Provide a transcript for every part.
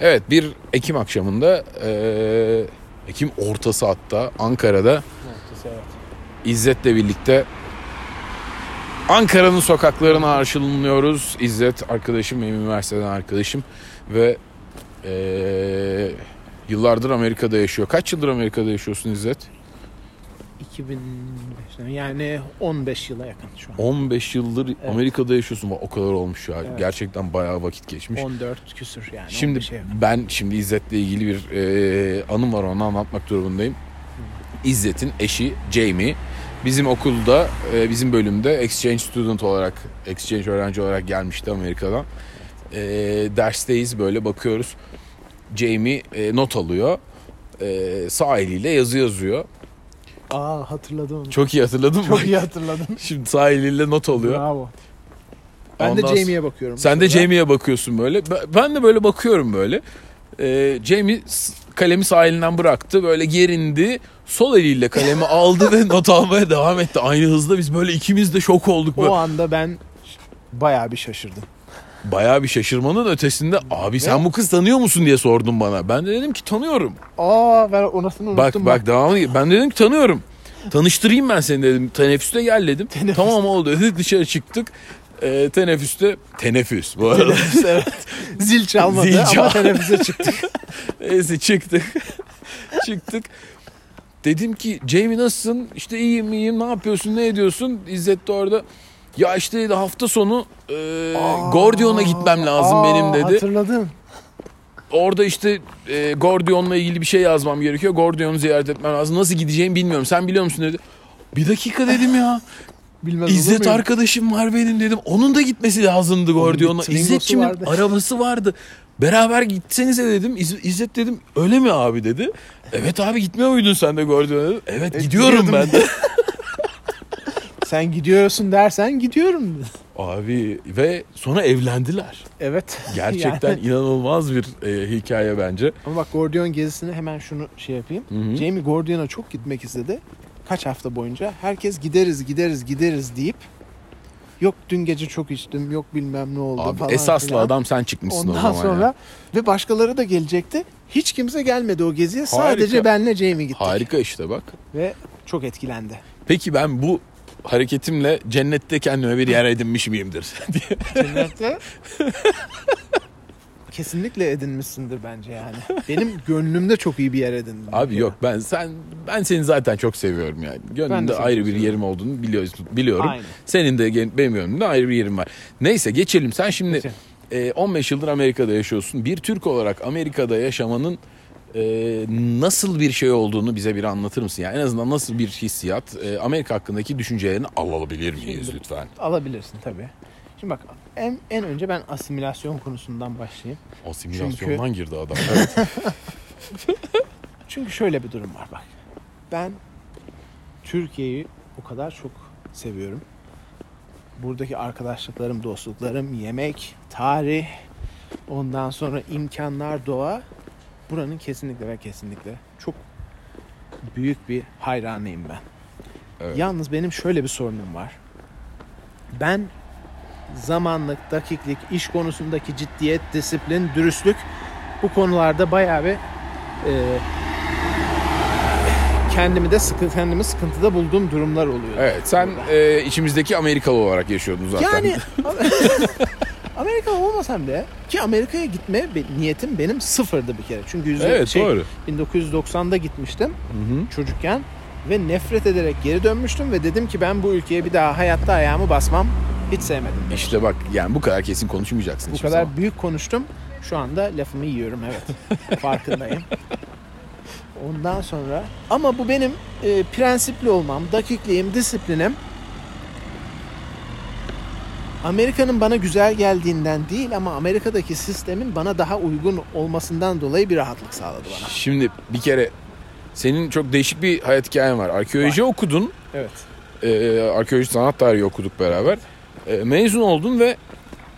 Evet bir Ekim akşamında eee, Ekim ortası hatta Ankara'da İzzet'le birlikte Ankara'nın sokaklarına arşınlıyoruz. İzzet arkadaşım, benim üniversiteden arkadaşım ve eee, yıllardır Amerika'da yaşıyor. Kaç yıldır Amerika'da yaşıyorsun İzzet? 2005'ten yani 15 yıla yakın şu an. 15 yıldır Amerika'da yaşıyorsun. O kadar olmuş ya. Evet. Gerçekten bayağı vakit geçmiş. 14 küsür yani. Şimdi 15'e yakın. ben şimdi İzzet'le ilgili bir e, anım var onu anlatmak durumundayım. İzzet'in eşi Jamie bizim okulda e, bizim bölümde exchange student olarak exchange öğrenci olarak gelmişti Amerika'dan. E, dersteyiz böyle bakıyoruz. Jamie e, not alıyor. E, sağ eliyle yazı yazıyor. Aa hatırladım onu. Çok, Çok iyi hatırladın mı? iyi hatırladım. Şimdi sağ eliyle not alıyor. Bravo. Ben Ondan de Jamie'ye bakıyorum. Sen de Jamie'ye bakıyorsun böyle. Ben- de böyle bakıyorum böyle. Ee, Jamie kalemi sağ elinden bıraktı. Böyle gerindi. Sol eliyle kalemi aldı ve not almaya devam etti. Aynı hızda biz böyle ikimiz de şok olduk. Böyle. O anda ben bayağı bir şaşırdım. Bayağı bir şaşırmanın ötesinde abi sen bu kız tanıyor musun diye sordun bana. Ben de dedim ki tanıyorum. Aa ben orasını Bak unuttum. bak devamını ben dedim ki tanıyorum. Tanıştırayım ben seni dedim. Teneffüste gel dedim. Tamam oldu dedik dışarı çıktık. Ee, teneffüste teneffüs bu arada. evet. Zil çalmadı Zil ama çal- teneffüse çıktık. Neyse çıktık. çıktık. Dedim ki Jamie nasılsın? İşte iyiyim iyiyim ne yapıyorsun ne ediyorsun? İzzet de orada. Ya işte dedi, hafta sonu e, Gordion'a gitmem lazım Aa, benim dedi. Hatırladım. Orada işte e, Gordion'la ilgili bir şey yazmam gerekiyor. Gordion'u ziyaret etmem lazım. Nasıl gideceğimi bilmiyorum. Sen biliyor musun dedi. Bir dakika dedim ya. Bilmez İzzet arkadaşım var benim dedim. Onun da gitmesi lazımdı Gordion'a. İzzetçimin vardı. arabası vardı. Beraber gitsenize dedim. İz- İzzet dedim öyle mi abi dedi. Evet abi gitmiyor muydun sen de Gordion'a dedim. Evet E, gidiyorum ben de. Sen gidiyorsun dersen gidiyorum. abi ve sonra evlendiler. Evet. Gerçekten Yani- inanılmaz bir e, hikaye bence. Ama bak Gordion gezisine hemen şunu şey yapayım. hı. Jamie Gordion'a çok gitmek istedi. Kaç hafta boyunca herkes gideriz gideriz gideriz deyip yok dün gece çok içtim yok bilmem ne oldu Abi falan esaslı filan. adam sen çıkmışsın o Ondan zaman sonra ya. ve başkaları da gelecekti. Hiç kimse gelmedi o geziye. Sadece Harika. benle Jamie gittik. Harika işte bak. Ve çok etkilendi. Peki ben bu hareketimle cennette kendime bir yer edinmiş miyimdir diye. Cennette kesinlikle edinmişsindir bence yani. Benim gönlümde çok iyi bir yer edindin. Abi yok ben sen ben seni zaten çok seviyorum yani. Gönlümde seni ayrı bir seviyorum. yerim olduğunu biliyorsun biliyorum. Aynen. Senin de gen- benim gönlümde ayrı bir yerim var. Neyse geçelim. Sen şimdi Geçelim. e, 15 yıldır Amerika'da yaşıyorsun. Bir Türk olarak Amerika'da yaşamanın e, nasıl bir şey olduğunu bize bir anlatır mısın? Yani en azından nasıl bir hissiyat? E, Amerika hakkındaki düşüncelerini alabilir miyiz Şimdi- lütfen? Alabilirsin tabii. Şimdi bak en, en önce ben asimilasyon konusundan başlayayım. Asimilasyondan girdi adam. Evet. Çünkü şöyle bir durum var bak. Ben Türkiye'yi o kadar çok seviyorum. Buradaki arkadaşlıklarım, dostluklarım, yemek, tarih, ondan sonra imkanlar, doğa. Buranın kesinlikle ve kesinlikle çok büyük bir hayranıyım ben. Evet. Yalnız benim şöyle bir sorunum var. Ben zamanlık, dakiklik, iş konusundaki ciddiyet, disiplin, dürüstlük bu konularda bayağı bir e, kendimi de sıkı, kendimi sıkıntıda bulduğum durumlar oluyor. Evet sen e, içimizdeki Amerikalı olarak yaşıyordun zaten. Yani Amerika olmasam bile ki Amerika'ya gitme niyetim benim sıfırdı bir kere. Çünkü yüzde evet şey, doğru. 1990'da gitmiştim Hı hı. çocukken ve nefret ederek geri dönmüştüm ve dedim ki ben bu ülkeye bir daha hayatta ayağımı basmam. Hiç sevmedim. İşte bak yani bu kadar kesin konuşmayacaksın Bu kadar zaman. büyük konuştum. Şu anda lafımı yiyorum evet. Farkındayım. Ondan sonra ama bu benim e, prensipli olmam, dakikliğim, disiplinim Amerika'nın bana güzel geldiğinden değil ama Amerika'daki sistemin bana daha uygun olmasından dolayı bir rahatlık sağladı bana. Şimdi bir kere senin çok değişik bir hayat hikayen var. Arkeoloji okudun. Evet. Ee, arkeoloji sanat tarihi okuduk beraber. Ee, mezun oldun ve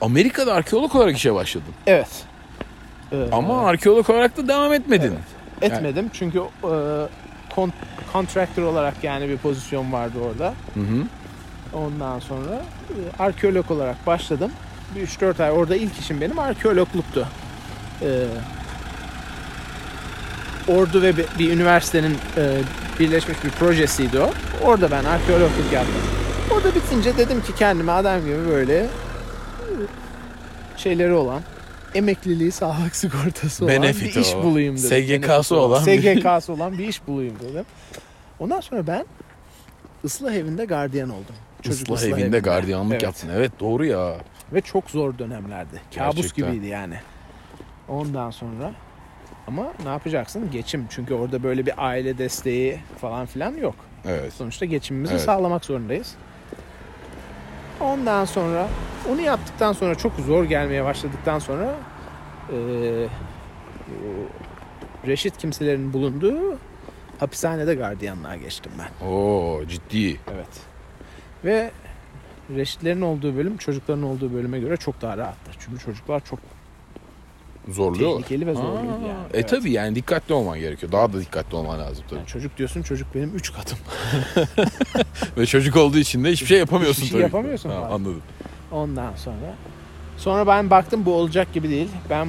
Amerika'da arkeolog olarak işe başladın. Evet. Ee, Ama arkeolog olarak da devam etmedin. etmedim çünkü e, kon, contractor olarak yani bir pozisyon vardı orada. Hı hı. Ondan sonra e, arkeolog olarak başladım. Bir 3-4 ay orada ilk işim benim arkeologluktu. Ee, Ordu ve bir, bir üniversitenin e, birleşmiş bir projesiydi o. Orada ben arkeologluk yaptım. Orada bitince dedim ki kendime adam gibi böyle e, şeyleri olan emekliliği sağlık sigortası olan Benefiti bir iş o. bulayım dedim. SGK'sı olan SGK'sı olan bir iş bulayım dedim. Ondan sonra ben ıslah evinde gardiyan oldum. Çocuk Islah evinde gardiyanlık Evet. yaptın. Evet doğru ya. Ve çok zor dönemlerdi. Kabus Gerçekten. gibiydi yani. Ondan sonra ama ne yapacaksın? Geçim. Çünkü orada böyle bir aile desteği falan filan yok. Evet. Sonuçta geçimimizi Evet. sağlamak zorundayız. Ondan sonra onu yaptıktan sonra çok zor gelmeye başladıktan sonra o Reşit kimselerin bulunduğu hapishanede gardiyanlığa geçtim ben. Oo ciddi. Evet. Ve reşitlerin olduğu bölüm çocukların olduğu bölüme göre çok daha rahattır. Çünkü çocuklar çok Zorluyor. tehlikeli ve zorluydu Aa, yani. E Evet. tabi yani dikkatli olman gerekiyor. Daha da dikkatli olman lazım tabii. Yani çocuk diyorsun çocuk benim 3 katım. Ve çocuk olduğu için de hiçbir şey yapamıyorsun Hiçbir şey tabii. yapamıyorsun Ha, anladım. Ondan sonra sonra ben baktım bu olacak gibi değil. Ben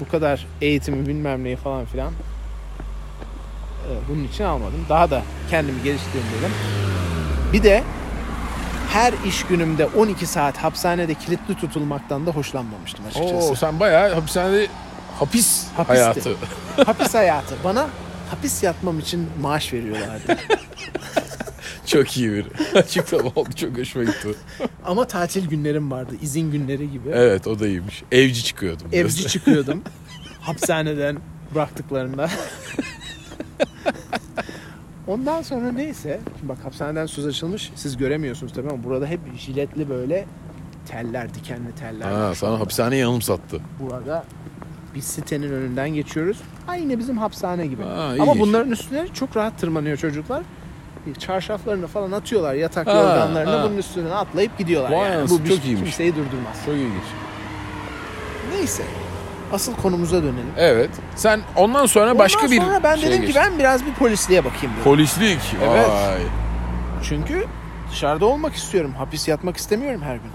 bu kadar eğitimi bilmem neyi falan filan e, bunun için almadım. Daha da kendimi geliştireyim dedim. Bir de her iş günümde 12 saat hapishanede kilitli tutulmaktan da hoşlanmamıştım açıkçası. Oo sen bayağı hapishanede hapis Hapisti. hayatı. Hapis hayatı. Bana hapis yatmam için maaş veriyorlardı. Çok iyi bir açıklama oldu. Çok hoşuma gitti. Ama tatil günlerim vardı. izin günleri gibi. Evet o da iyiymiş. Evci çıkıyordum. Evci çıkıyordum. hapishaneden bıraktıklarında. Ondan sonra neyse. Şimdi bak hapishaneden söz açılmış. Siz göremiyorsunuz tabii ama burada hep jiletli böyle teller, dikenli teller. Ha, sana hapishaneye yanım sattı. Burada bir sitenin önünden geçiyoruz. Aynı bizim hapishane gibi. Ha, Ama bunların üstüne çok rahat tırmanıyor çocuklar. Çarşaflarını falan atıyorlar yatak Ha, yorganlarını ha. bunun üstüne atlayıp gidiyorlar. Vay yani. Bu çok iyiymiş. kimseyi durdurmaz. Çok ilginç. Neyse. Asıl konumuza dönelim. Evet. Sen ondan sonra başka Ondan bir sonra ben şeye dedim ki geçtin. ben biraz bir polisliğe bakayım dedim. Polislik. Evet. Vay. Çünkü dışarıda olmak istiyorum. Hapis yatmak istemiyorum her gün.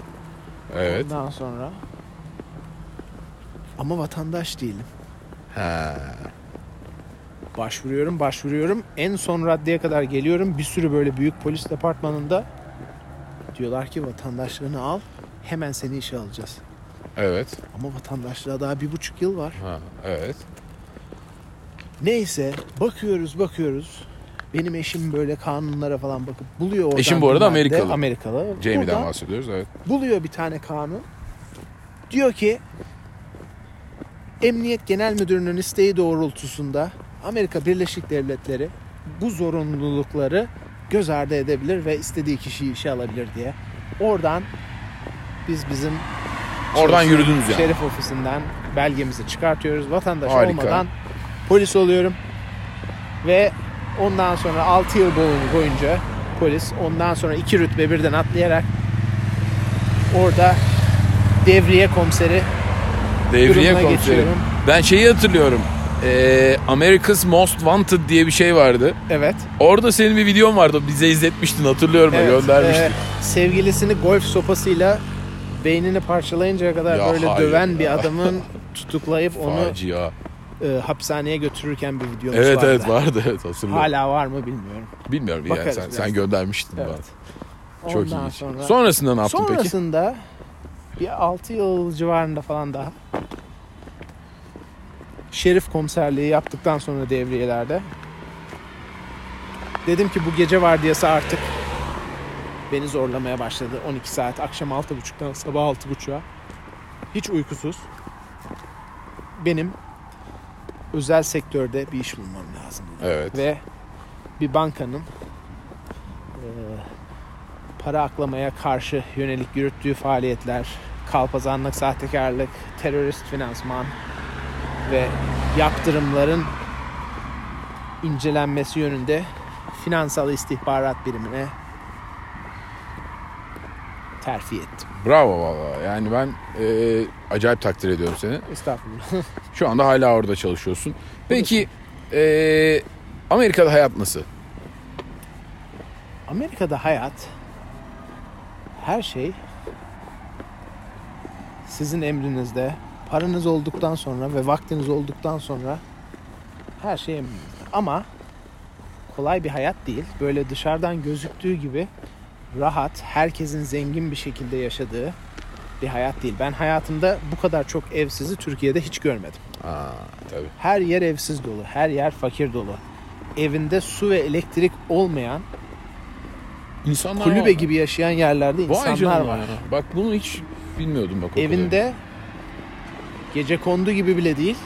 Evet. Ondan sonra ama vatandaş değilim. Ha. Başvuruyorum, başvuruyorum. En son raddeye kadar geliyorum. Bir sürü böyle büyük polis departmanında diyorlar ki vatandaşlığını al. Hemen seni işe alacağız. Evet. Ama vatandaşlığa daha bir buçuk yıl var. Ha. Evet. Neyse bakıyoruz bakıyoruz. Benim eşim böyle kanunlara falan bakıp buluyor oradan. Eşim bu arada bir madde. Amerikalı. Amerikalı. Jamie'den Buradan bahsediyoruz. Evet. buluyor bir tane kanun. Diyor ki Emniyet Genel Müdürü'nün isteği doğrultusunda Amerika Birleşik Devletleri bu zorunlulukları göz ardı edebilir ve istediği kişiyi işe alabilir diye. Oradan biz bizim Oradan yürüdünüz yani. Şerif ofisinden belgemizi çıkartıyoruz. Vatandaş Harika. olmadan polis oluyorum. Ve ondan sonra 6 yıl boyu- boyunca polis. Ondan sonra 2 rütbe birden atlayarak orada devriye komiseri Devriye komiseri. geçiyorum. Ben şeyi hatırlıyorum. Ee, America's Most Wanted diye bir şey vardı. Evet. Orada senin bir videon vardı. Bize izletmiştin hatırlıyorum. evet göndermiştin. e, sevgilisini golf sopasıyla beynini parçalayıncaya kadar Ya böyle hayır döven bir adamın tutuklayıp onu Facia. e, hapishaneye götürürken bir videomuz Evet vardı. evet vardı evet hatırlıyorum. Hala var mı bilmiyorum. Bilmiyorum yani Bakarız sen, biraz. sen göndermiştin Evet. bana. Çok Ondan ilginç. sonra- Sonrasında ne yaptın peki? Sonrasında bir 6 yıl civarında falan daha şerif komiserliği yaptıktan sonra devriyelerde dedim ki bu gece vardiyası artık beni zorlamaya başladı. 12 saat akşam 6.30'dan sabah 6.30'a hiç uykusuz benim özel sektörde bir iş bulmam lazım. Evet. Ve bir bankanın e, para aklamaya karşı yönelik yürüttüğü faaliyetler, kalpazanlık, sahtekarlık, terörist finansman ve yaptırımların incelenmesi yönünde finansal istihbarat birimine terfi ettim. Bravo valla. Yani ben e, acayip takdir ediyorum seni. Estağfurullah. Şu anda hala orada çalışıyorsun. Peki e, Amerika'da hayat nasıl? Amerika'da hayat her şey sizin emrinizde paranız olduktan sonra ve vaktiniz olduktan sonra Her şey elimizde. Ama kolay bir hayat değil. Böyle dışarıdan gözüktüğü gibi rahat, herkesin zengin bir şekilde yaşadığı bir hayat değil. Ben hayatımda bu kadar çok evsizi Türkiye'de hiç görmedim. Aa, tabii. Her yer evsiz dolu, her yer fakir dolu. Evinde su ve elektrik olmayan, İnsanlar kulübe gibi yaşayan yerlerde Vay insanlar var. ya. Bak bunu hiç bilmiyordum bak Evinde gece kondu gibi bile değil.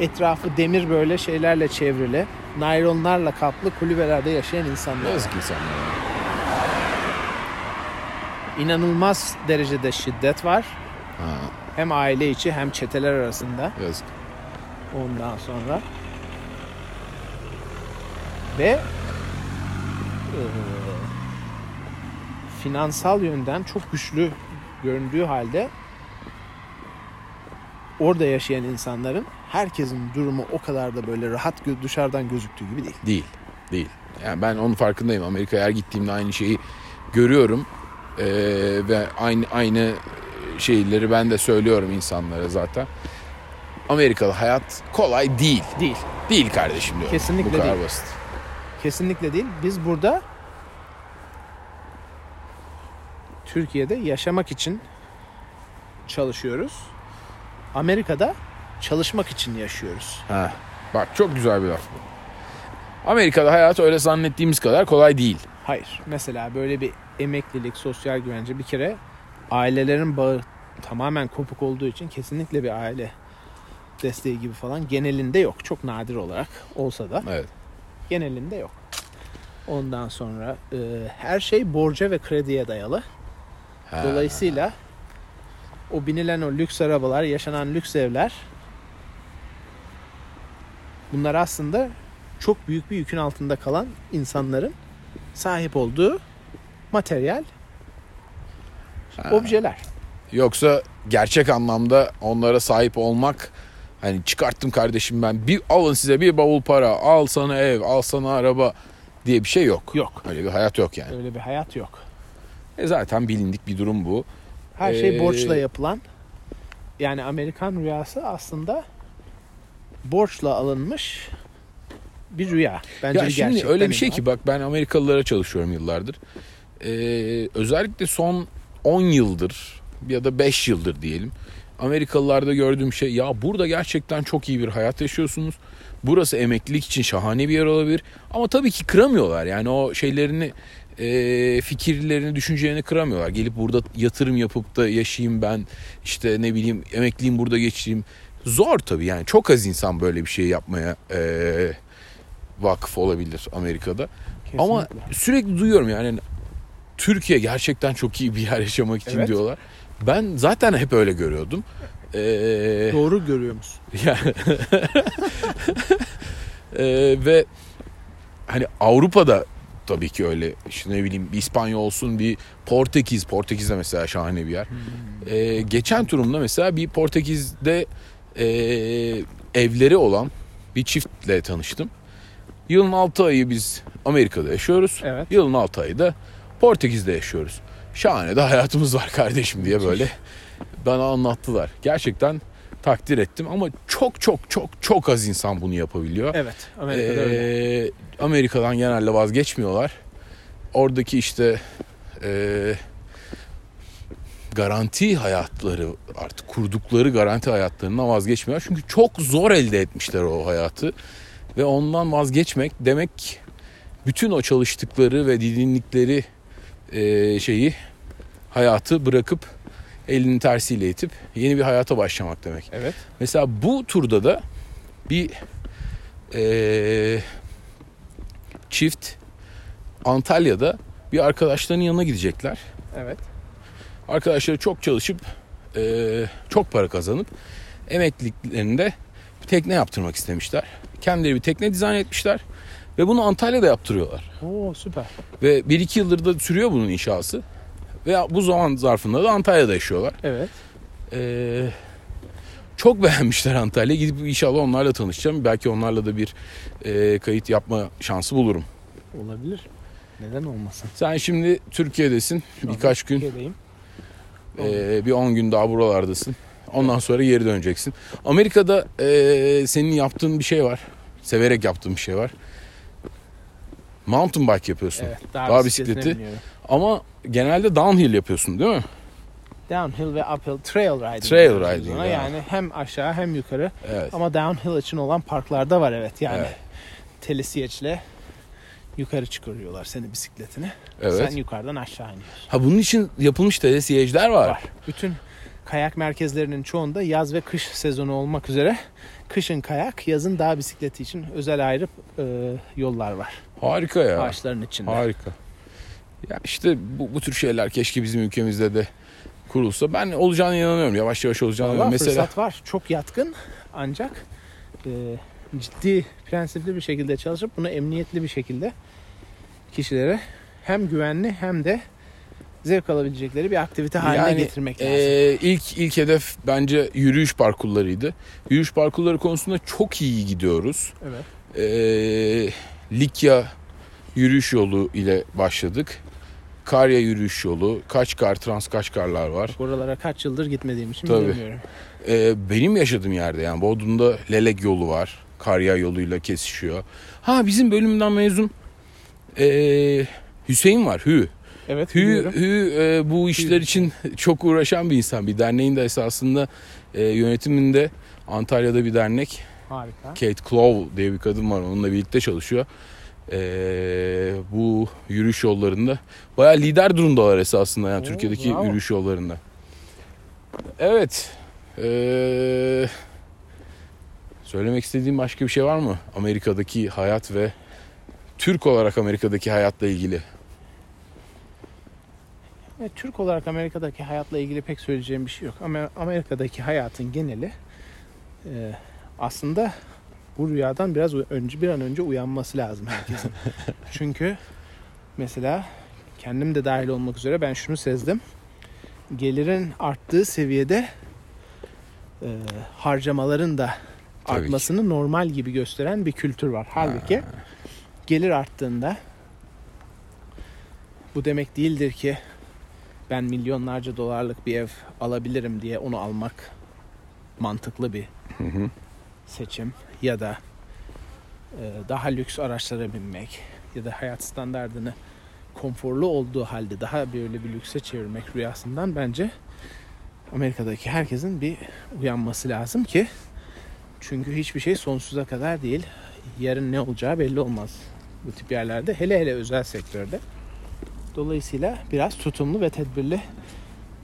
Etrafı demir böyle şeylerle çevrili, naylonlarla kaplı kulübelerde yaşayan insanlar. var. Yazık insanlar. İnanılmaz derecede şiddet var. Ha, Hem aile içi hem çeteler arasında. yazık. Ondan sonra ve eee, finansal yönden çok güçlü göründüğü halde orada yaşayan insanların herkesin durumu o kadar da böyle rahat dışarıdan gözüktüğü gibi değil. Değil. Değil. Yani ben onun farkındayım. Amerika'ya her gittiğimde aynı şeyi görüyorum. Ee, ve aynı aynı şeyleri ben de söylüyorum insanlara zaten. Amerika'da hayat kolay değil. Değil. Değil kardeşim diyorum. Kesinlikle Bu kadar değil. basit. Kesinlikle değil. Biz burada Türkiye'de yaşamak için çalışıyoruz. Amerika'da çalışmak için yaşıyoruz. Ha. Bak çok güzel bir laf bu. Amerika'da hayat öyle zannettiğimiz kadar kolay değil. Hayır. Mesela böyle bir emeklilik, sosyal güvence bir kere ailelerin bağı tamamen kopuk olduğu için kesinlikle bir aile desteği gibi falan genelinde yok. Çok nadir olarak olsa da Evet. genelinde yok. Ondan sonra e, her şey borca ve krediye dayalı. Ha. Dolayısıyla o binilen o lüks arabalar, yaşanan lüks evler bunlar aslında çok büyük bir yükün altında kalan insanların sahip olduğu materyal Ha. objeler. Yoksa gerçek anlamda onlara sahip olmak hani çıkarttım kardeşim ben bir alın size bir bavul para al sana ev al sana araba diye bir şey yok. Yok. Öyle bir hayat yok yani. Öyle bir hayat yok. E zaten bilindik bir durum bu. Her şey Ee, borçla yapılan yani Amerikan rüyası aslında borçla alınmış bir rüya. Bence ya bir şimdi öyle bir şey ki bak ben Amerikalılara çalışıyorum yıllardır. Ee, özellikle son 10 yıldır ya da 5 yıldır diyelim. Amerikalılarda gördüğüm şey ya burada gerçekten çok iyi bir hayat yaşıyorsunuz. Burası emeklilik için şahane bir yer olabilir. Ama tabii ki kıramıyorlar. Yani o şeylerini e, fikirlerini, düşüncelerini kıramıyorlar. Gelip burada yatırım yapıp da yaşayayım ben işte ne bileyim emekliyim burada geçireyim. Zor tabii yani çok az insan böyle bir şey yapmaya e, vakıf olabilir Amerika'da. Ama Kesinlikle. sürekli duyuyorum yani Türkiye gerçekten çok iyi bir yer yaşamak için Evet. diyorlar. Ben zaten hep öyle görüyordum. Ee, doğru görüyor musun? ya- Ee, ve hani Avrupa'da tabii ki öyle işte ne bileyim bir İspanya olsun bir Portekiz. Portekiz de mesela şahane bir yer. Ee, geçen turumda mesela bir Portekiz'de e, evleri olan bir çiftle tanıştım. Yılın 6 ayı biz Amerika'da yaşıyoruz. Evet. Yılın 6 ayı da Portekiz'de yaşıyoruz. Şahane de hayatımız var kardeşim diye böyle bana anlattılar. Gerçekten takdir ettim ama çok çok çok çok az insan bunu yapabiliyor. Evet. Amerika'da öyle. Ee, Amerika'dan genelde vazgeçmiyorlar. Oradaki işte e, garanti hayatları artık kurdukları garanti hayatlarından vazgeçmiyorlar. Çünkü çok zor elde etmişler o hayatı. Ve ondan vazgeçmek demek bütün o çalıştıkları ve didindikleri e, şeyi hayatı bırakıp elinin tersiyle itip yeni bir hayata başlamak demek. Evet. Mesela bu turda da bir eee, çift Antalya'da bir arkadaşlarının yanına gidecekler. Evet. Arkadaşları çok çalışıp eee, çok para kazanıp emekliliklerinde bir tekne yaptırmak istemişler. Kendileri bir tekne dizayn etmişler ve bunu Antalya'da yaptırıyorlar. Oo süper. Ve bir iki yıldır da sürüyor bunun inşası. Ve bu zaman zarfında da Antalya'da yaşıyorlar. Evet. Ee, çok beğenmişler Antalya. Gidip inşallah onlarla tanışacağım. Belki onlarla da bir e, kayıt yapma şansı bulurum. Olabilir. Neden olmasın? Sen şimdi Türkiye'desin. Birkaç gün, Türkiye'deyim. e, bir 10 gün daha buralardasın. Ondan sonra geri döneceksin. Amerika'da e, senin yaptığın bir şey var. severek yaptığım bir şey var. Mountain bike yapıyorsun. Evet, Dağ bisikletine bisikleti. biniyorum. Ama genelde downhill yapıyorsun değil mi? Downhill ve uphill trail riding. Trail riding, ona. ya. Yani hem aşağı hem yukarı. Evet. Ama downhill için olan parklarda var evet. Yani Evet. telesiyeçle yukarı çıkarıyorlar seni bisikletini. Evet. Sen yukarıdan aşağı iniyorsun. Ha bunun için yapılmış telesiyeciler var. Var. Bütün kayak merkezlerinin çoğunda yaz ve kış sezonu olmak üzere kışın kayak, yazın dağ bisikleti için özel ayrı e, yollar var. Harika ya. Ağaçların içinde. Harika. Ya işte bu, bu tür şeyler keşke bizim ülkemizde de kurulsa. Ben olacağına inanıyorum. Yavaş yavaş olacağına inanıyorum. Mesela fırsat var. Çok yatkın ancak e, ciddi prensipli bir şekilde çalışıp bunu emniyetli bir şekilde kişilere hem güvenli hem de zevk alabilecekleri bir aktivite haline Yani, getirmek lazım. Ee, ilk ilk hedef bence yürüyüş parkurlarıydı. Yürüyüş parkurları konusunda çok iyi gidiyoruz. evet. Ee, Likya yürüyüş yolu ile başladık. Karya yürüyüş yolu, Kaçkar, Transkaçkarlar var. Oralara kaç yıldır gitmediğim için Tabii. bilmiyorum. Ee, benim yaşadığım yerde yani Bodrum'da Lelek yolu var. Karya yoluyla kesişiyor. Ha bizim bölümden mezun ee, Hüseyin var. Hü. Evet Hü. Hü e, bu işler için çok uğraşan bir insan. Bir derneğin de esasında e, yönetiminde Antalya'da bir dernek. Harika. Kate Clow diye bir kadın var. Onunla birlikte çalışıyor. E, bu yürüyüş yollarında bayağı lider durumdalar esasında yani Oo, Türkiye'deki bravo. yürüyüş yollarında. Evet. E, söylemek istediğim başka bir şey var mı? Amerika'daki hayat ve Türk olarak Amerika'daki hayatla ilgili. Ve Türk olarak Amerika'daki hayatla ilgili pek söyleyeceğim bir şey yok. Ama Amerika'daki hayatın geneli e, aslında bu rüyadan biraz önce bir an önce uyanması lazım herkesin. Çünkü mesela kendim de dahil olmak üzere ben şunu sezdim. Gelirin arttığı seviyede e, harcamaların da Tabii ki. artmasını normal gibi gösteren bir kültür var. Halbuki gelir arttığında bu demek değildir ki ben milyonlarca dolarlık bir ev alabilirim diye onu almak mantıklı bir Hı hı. seçim ya da e, daha lüks araçlara binmek ya da hayat standartını konforlu olduğu halde daha böyle bir lükse çevirmek rüyasından bence Amerika'daki herkesin bir uyanması lazım ki çünkü hiçbir şey sonsuza kadar değil. Yarın ne olacağı belli olmaz bu tip yerlerde. Hele hele özel sektörde. Dolayısıyla biraz tutumlu ve tedbirli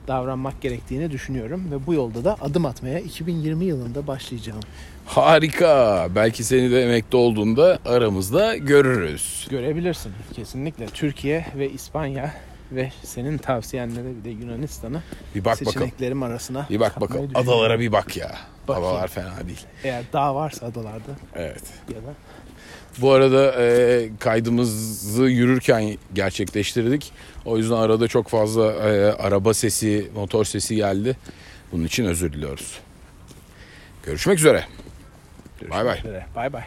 davranmak gerektiğini düşünüyorum ve bu yolda da adım atmaya 2020 yılında başlayacağım. Harika. Belki seni de emekli olduğunda aramızda görürüz. Görebilirsin kesinlikle. Türkiye ve İspanya ve senin tavsiyenlere bir de Yunanistan'ı Bir bak bakalım. seçeneklerim arasına Bir bak bakalım. Adalara bir bak ya. Bakayım. Havalar fena değil. Eğer dağ varsa adalarda Evet. ya da Bu arada e, kaydımızı yürürken gerçekleştirdik. O yüzden arada çok fazla e, araba sesi, motor sesi geldi. Bunun için özür diliyoruz. Görüşmek üzere. Bay bay. Bay bay.